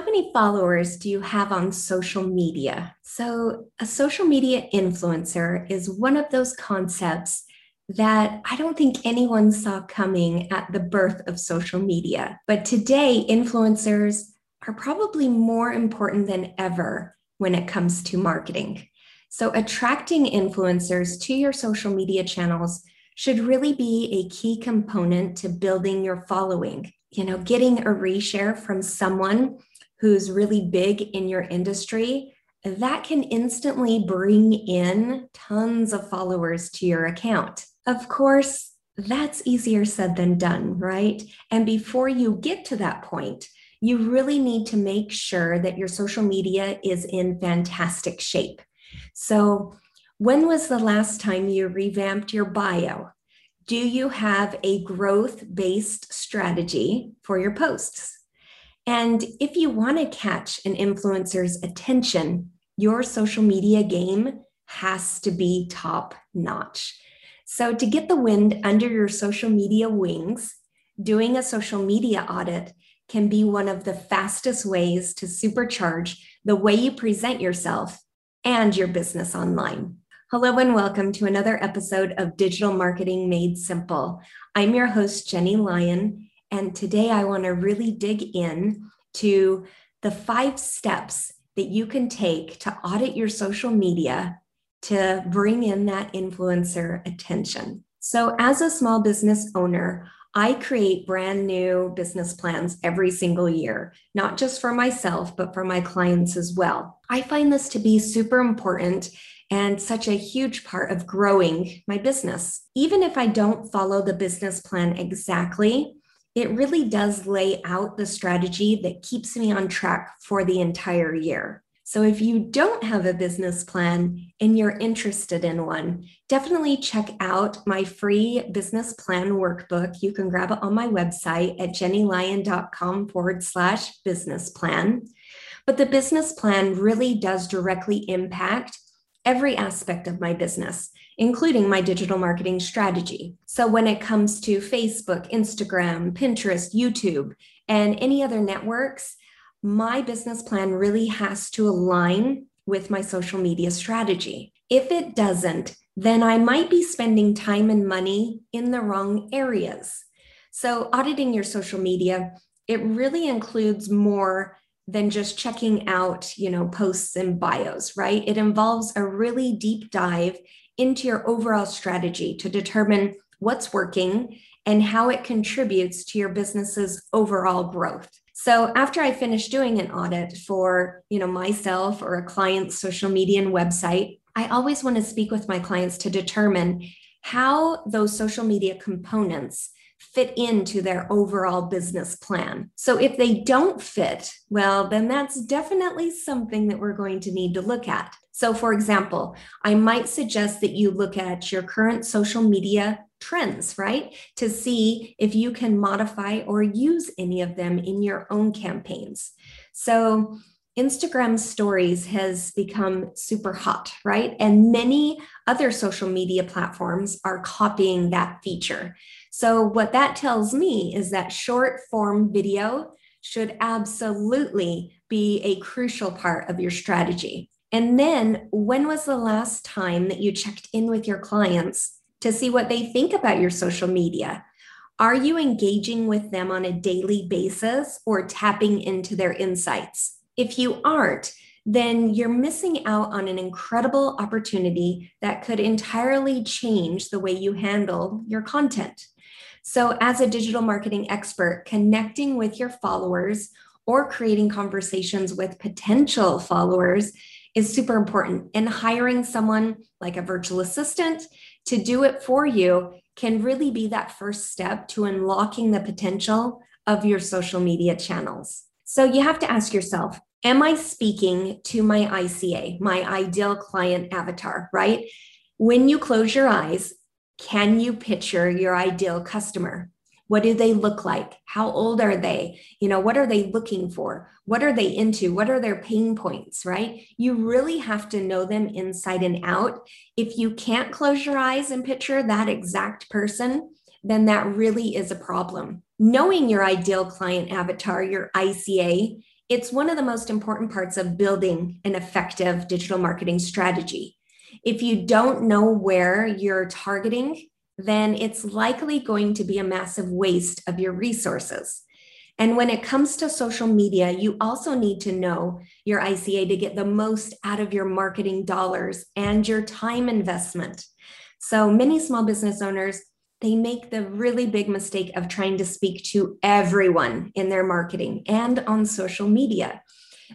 Many followers do you have on social media? So, a social media influencer is one of those concepts that I don't think anyone saw coming at the birth of social media. But today, influencers are probably more important than ever when it comes to marketing. So, attracting influencers to your social media channels should really be a key component to building your following. You know, getting a reshare from someone who's really big in your industry, that can instantly bring in tons of followers to your account. Of course, that's easier said than done, right? And before you get to that point, you really need to make sure that your social media is in fantastic shape. So, when was the last time you revamped your bio? Do you have a growth based strategy for your posts? And if you want to catch an influencer's attention, your social media game has to be top notch. So, to get the wind under your social media wings, doing a social media audit can be one of the fastest ways to supercharge the way you present yourself and your business online. Hello, and welcome to another episode of Digital Marketing Made Simple. I'm your host, Jenny Lyon, and today I want to really dig in to the five steps that you can take to audit your social media to bring in that influencer attention. So, as a small business owner, I create brand new business plans every single year, not just for myself, but for my clients as well. I find this to be super important and such a huge part of growing my business. Even if I don't follow the business plan exactly, it really does lay out the strategy that keeps me on track for the entire year. So, if you don't have a business plan and you're interested in one, definitely check out my free business plan workbook. You can grab it on my website at jennylyon.com forward slash business plan. But the business plan really does directly impact every aspect of my business including my digital marketing strategy. So, when it comes to Facebook, Instagram, Pinterest, YouTube, and any other networks, my business plan really has to align with my social media strategy. If it doesn't, then I might be spending time and money in the wrong areas. So, auditing your social media, it really includes more than just checking out, you know, posts and bios, right? It involves a really deep dive into your overall strategy to determine what's working and how it contributes to your business's overall growth. So after I finish doing an audit for, you know, myself or a client's social media and website, I always want to speak with my clients to determine how those social media components fit into their overall business plan. So if they don't fit, well, then that's definitely something that we're going to need to look at. So, for example, I might suggest that you look at your current social media trends, right? To see if you can modify or use any of them in your own campaigns. So, Instagram stories has become super hot, right? And many other social media platforms are copying that feature. So, what that tells me is that short form video should absolutely be a crucial part of your strategy. And then, when was the last time that you checked in with your clients to see what they think about your social media? Are you engaging with them on a daily basis or tapping into their insights? If you aren't, then you're missing out on an incredible opportunity that could entirely change the way you handle your content. So, as a digital marketing expert, connecting with your followers or creating conversations with potential followers is super important. And hiring someone like a virtual assistant to do it for you can really be that first step to unlocking the potential of your social media channels. So you have to ask yourself Am I speaking to my ICA, my ideal client avatar, right? When you close your eyes, can you picture your ideal customer? What do they look like? How old are they? You know, what are they looking for? What are they into? What are their pain points, right? You really have to know them inside and out. If you can't close your eyes and picture that exact person, then that really is a problem. Knowing your ideal client avatar, your ICA, it's one of the most important parts of building an effective digital marketing strategy. If you don't know where you're targeting, then it's likely going to be a massive waste of your resources. And when it comes to social media, you also need to know your ICA to get the most out of your marketing dollars and your time investment. So many small business owners, they make the really big mistake of trying to speak to everyone in their marketing and on social media.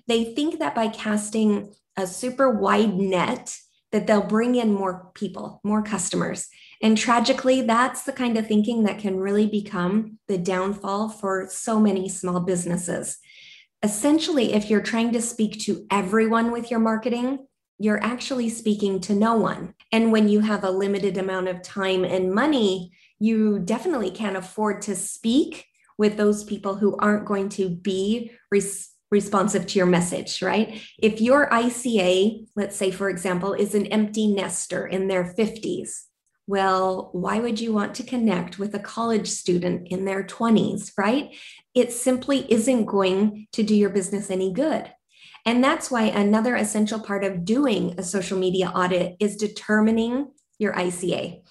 They think that by casting a super wide net that they'll bring in more people, more customers. And tragically, that's the kind of thinking that can really become the downfall for so many small businesses. Essentially, if you're trying to speak to everyone with your marketing, you're actually speaking to no one. And when you have a limited amount of time and money, you definitely can't afford to speak with those people who aren't going to be res- responsive to your message, right? If your ICA, let's say, for example, is an empty nester in their 50s, well, why would you want to connect with a college student in their 20s, right? It simply isn't going to do your business any good. And that's why another essential part of doing a social media audit is determining your ICA.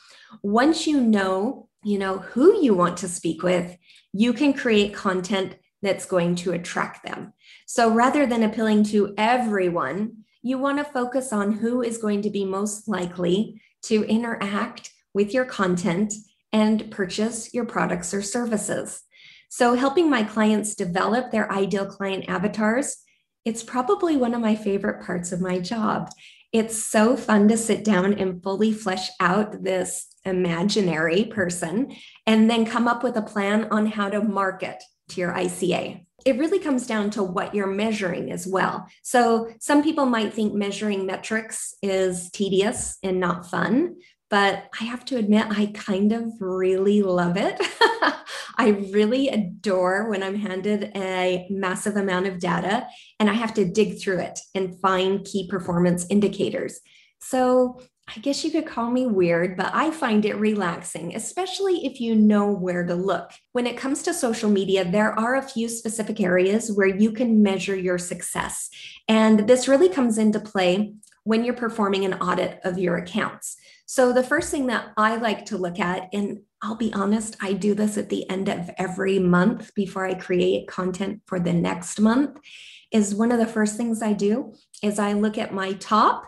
Once you know, you know who you want to speak with, you can create content that's going to attract them. So rather than appealing to everyone, you want to focus on who is going to be most likely to interact with your content and purchase your products or services. So, helping my clients develop their ideal client avatars, it's probably one of my favorite parts of my job. It's so fun to sit down and fully flesh out this imaginary person and then come up with a plan on how to market to your ICA it really comes down to what you're measuring as well. So, some people might think measuring metrics is tedious and not fun, but I have to admit, I kind of really love it. I really adore when I'm handed a massive amount of data and I have to dig through it and find key performance indicators. So, I guess you could call me weird, but I find it relaxing, especially if you know where to look. When it comes to social media, there are a few specific areas where you can measure your success. And this really comes into play when you're performing an audit of your accounts. So, the first thing that I like to look at, and I'll be honest, I do this at the end of every month before I create content for the next month, is one of the first things I do is I look at my top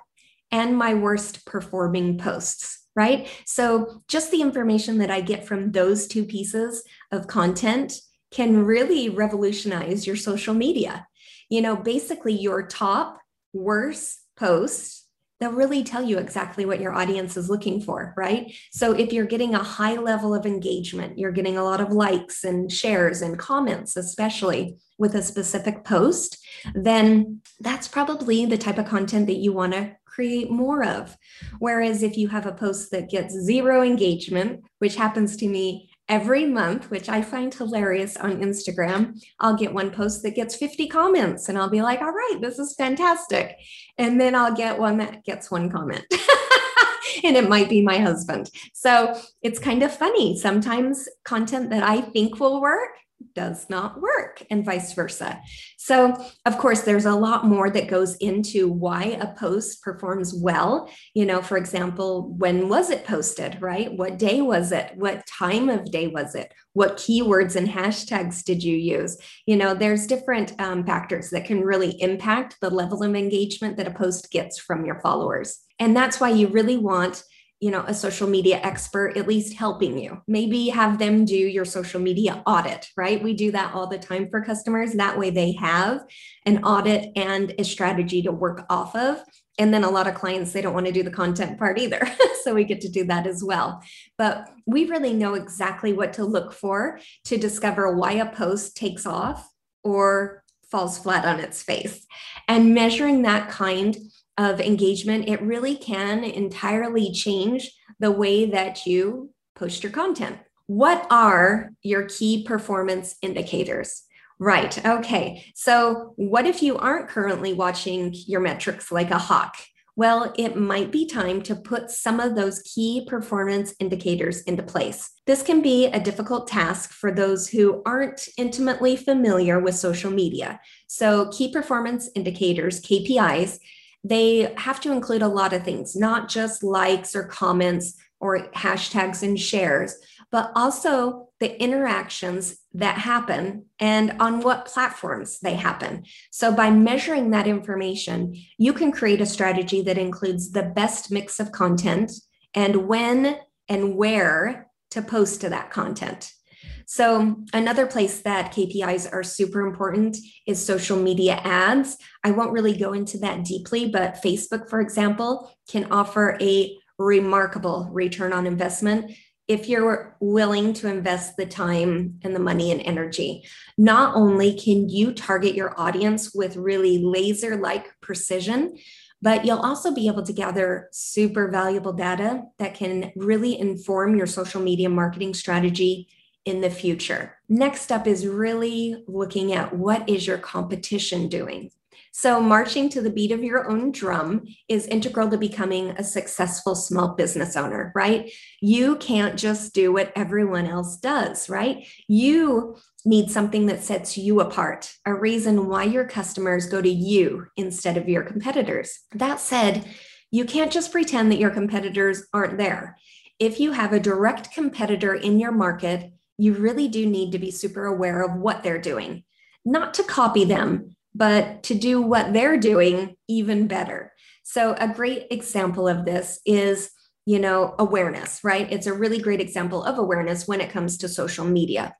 and my worst performing posts, right? So just the information that I get from those two pieces of content can really revolutionize your social media. You know, basically your top worst posts they'll really tell you exactly what your audience is looking for, right? So if you're getting a high level of engagement, you're getting a lot of likes and shares and comments, especially with a specific post, then that's probably the type of content that you want to create more of. Whereas if you have a post that gets zero engagement, which happens to me every month, which I find hilarious on Instagram, I'll get one post that gets 50 comments and I'll be like, all right, this is fantastic. And then I'll get one that gets one comment. and it might be my husband. So it's kind of funny. Sometimes content that I think will work does not work and vice versa. So, of course, there's a lot more that goes into why a post performs well. You know, for example, when was it posted, right? What day was it? What time of day was it? What keywords and hashtags did you use? You know, there's different um, factors that can really impact the level of engagement that a post gets from your followers. And that's why you really want you know a social media expert at least helping you. Maybe have them do your social media audit right? We do that all the time for customers. That way they have an audit and a strategy to work off of. And then a lot of clients they don't want to do the content part either so we get to do that as well. But we really know exactly what to look for to discover why a post takes off or falls flat on its face. And measuring that kind of engagement, it really can entirely change the way that you post your content. What are your key performance indicators? Right. Okay. So, what if you aren't currently watching your metrics like a hawk? Well, it might be time to put some of those key performance indicators into place. This can be a difficult task for those who aren't intimately familiar with social media. So, key performance indicators, KPIs, they have to include a lot of things, not just likes or comments or hashtags and shares, but also the interactions that happen and on what platforms they happen. So, by measuring that information, you can create a strategy that includes the best mix of content and when and where to post to that content. So, another place that KPIs are super important is social media ads. I won't really go into that deeply, but Facebook, for example, can offer a remarkable return on investment if you're willing to invest the time and the money and energy. Not only can you target your audience with really laser like precision, but you'll also be able to gather super valuable data that can really inform your social media marketing strategy in the future. Next up is really looking at what is your competition doing? So, marching to the beat of your own drum is integral to becoming a successful small business owner, right? You can't just do what everyone else does, right? You need something that sets you apart, a reason why your customers go to you instead of your competitors. That said, you can't just pretend that your competitors aren't there. If you have a direct competitor in your market, you really do need to be super aware of what they're doing, not to copy them, but to do what they're doing even better. So, a great example of this is, you know, awareness, right? It's a really great example of awareness when it comes to social media.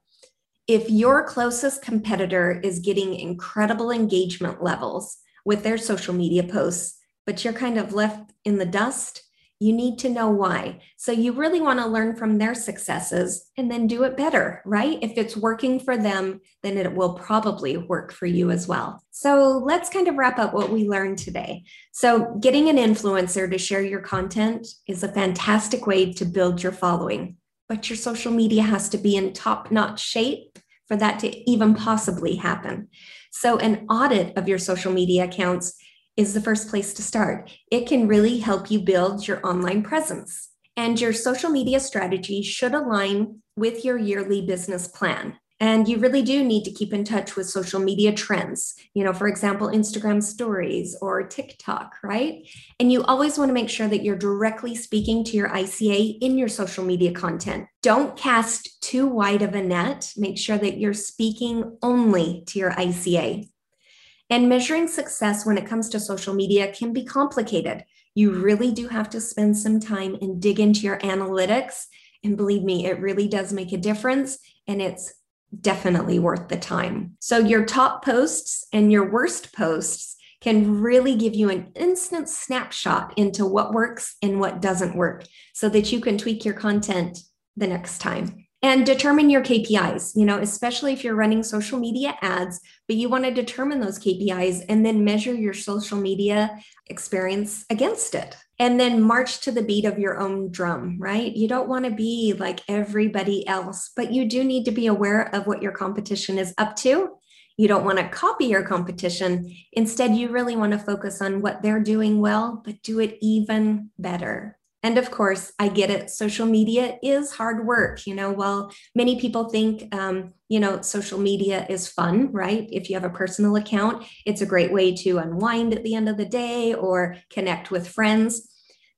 If your closest competitor is getting incredible engagement levels with their social media posts, but you're kind of left in the dust, you need to know why. So you really want to learn from their successes and then do it better, right? If it's working for them, then it will probably work for you as well. So let's kind of wrap up what we learned today. So getting an influencer to share your content is a fantastic way to build your following, but your social media has to be in top notch shape for that to even possibly happen. So an audit of your social media accounts is the first place to start. It can really help you build your online presence. And your social media strategy should align with your yearly business plan. And you really do need to keep in touch with social media trends, you know, for example, Instagram stories or TikTok, right? And you always want to make sure that you're directly speaking to your ICA in your social media content. Don't cast too wide of a net. Make sure that you're speaking only to your ICA. And measuring success when it comes to social media can be complicated. You really do have to spend some time and dig into your analytics. And believe me, it really does make a difference. And it's definitely worth the time. So, your top posts and your worst posts can really give you an instant snapshot into what works and what doesn't work so that you can tweak your content the next time and determine your KPIs, you know, especially if you're running social media ads, but you want to determine those KPIs and then measure your social media experience against it. And then march to the beat of your own drum, right? You don't want to be like everybody else, but you do need to be aware of what your competition is up to. You don't want to copy your competition. Instead, you really want to focus on what they're doing well, but do it even better. And of course, I get it. Social media is hard work. You know, while many people think um, you know, social media is fun, right? If you have a personal account, it's a great way to unwind at the end of the day or connect with friends.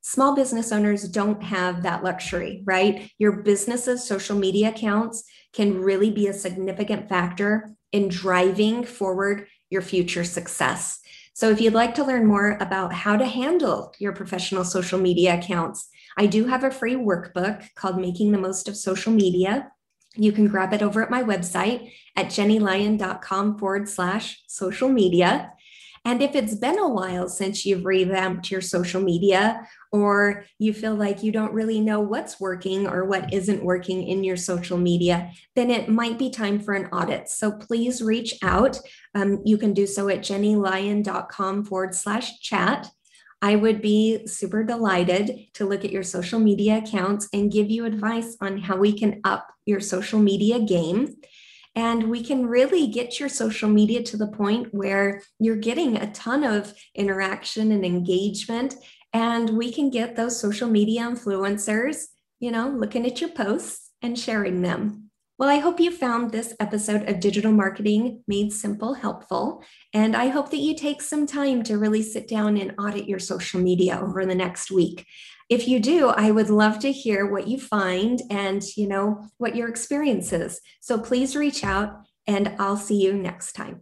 Small business owners don't have that luxury, right? Your business's social media accounts can really be a significant factor in driving forward your future success. So, if you'd like to learn more about how to handle your professional social media accounts, I do have a free workbook called Making the Most of Social Media. You can grab it over at my website at jennylyon.com forward slash social media. And if it's been a while since you've revamped your social media, or you feel like you don't really know what's working or what isn't working in your social media, then it might be time for an audit. So please reach out. Um, you can do so at jennylyon.com forward slash chat. I would be super delighted to look at your social media accounts and give you advice on how we can up your social media game. And we can really get your social media to the point where you're getting a ton of interaction and engagement. And we can get those social media influencers, you know, looking at your posts and sharing them. Well, I hope you found this episode of Digital Marketing Made Simple helpful. And I hope that you take some time to really sit down and audit your social media over the next week. If you do, I would love to hear what you find and, you know, what your experience is. So please reach out and I'll see you next time.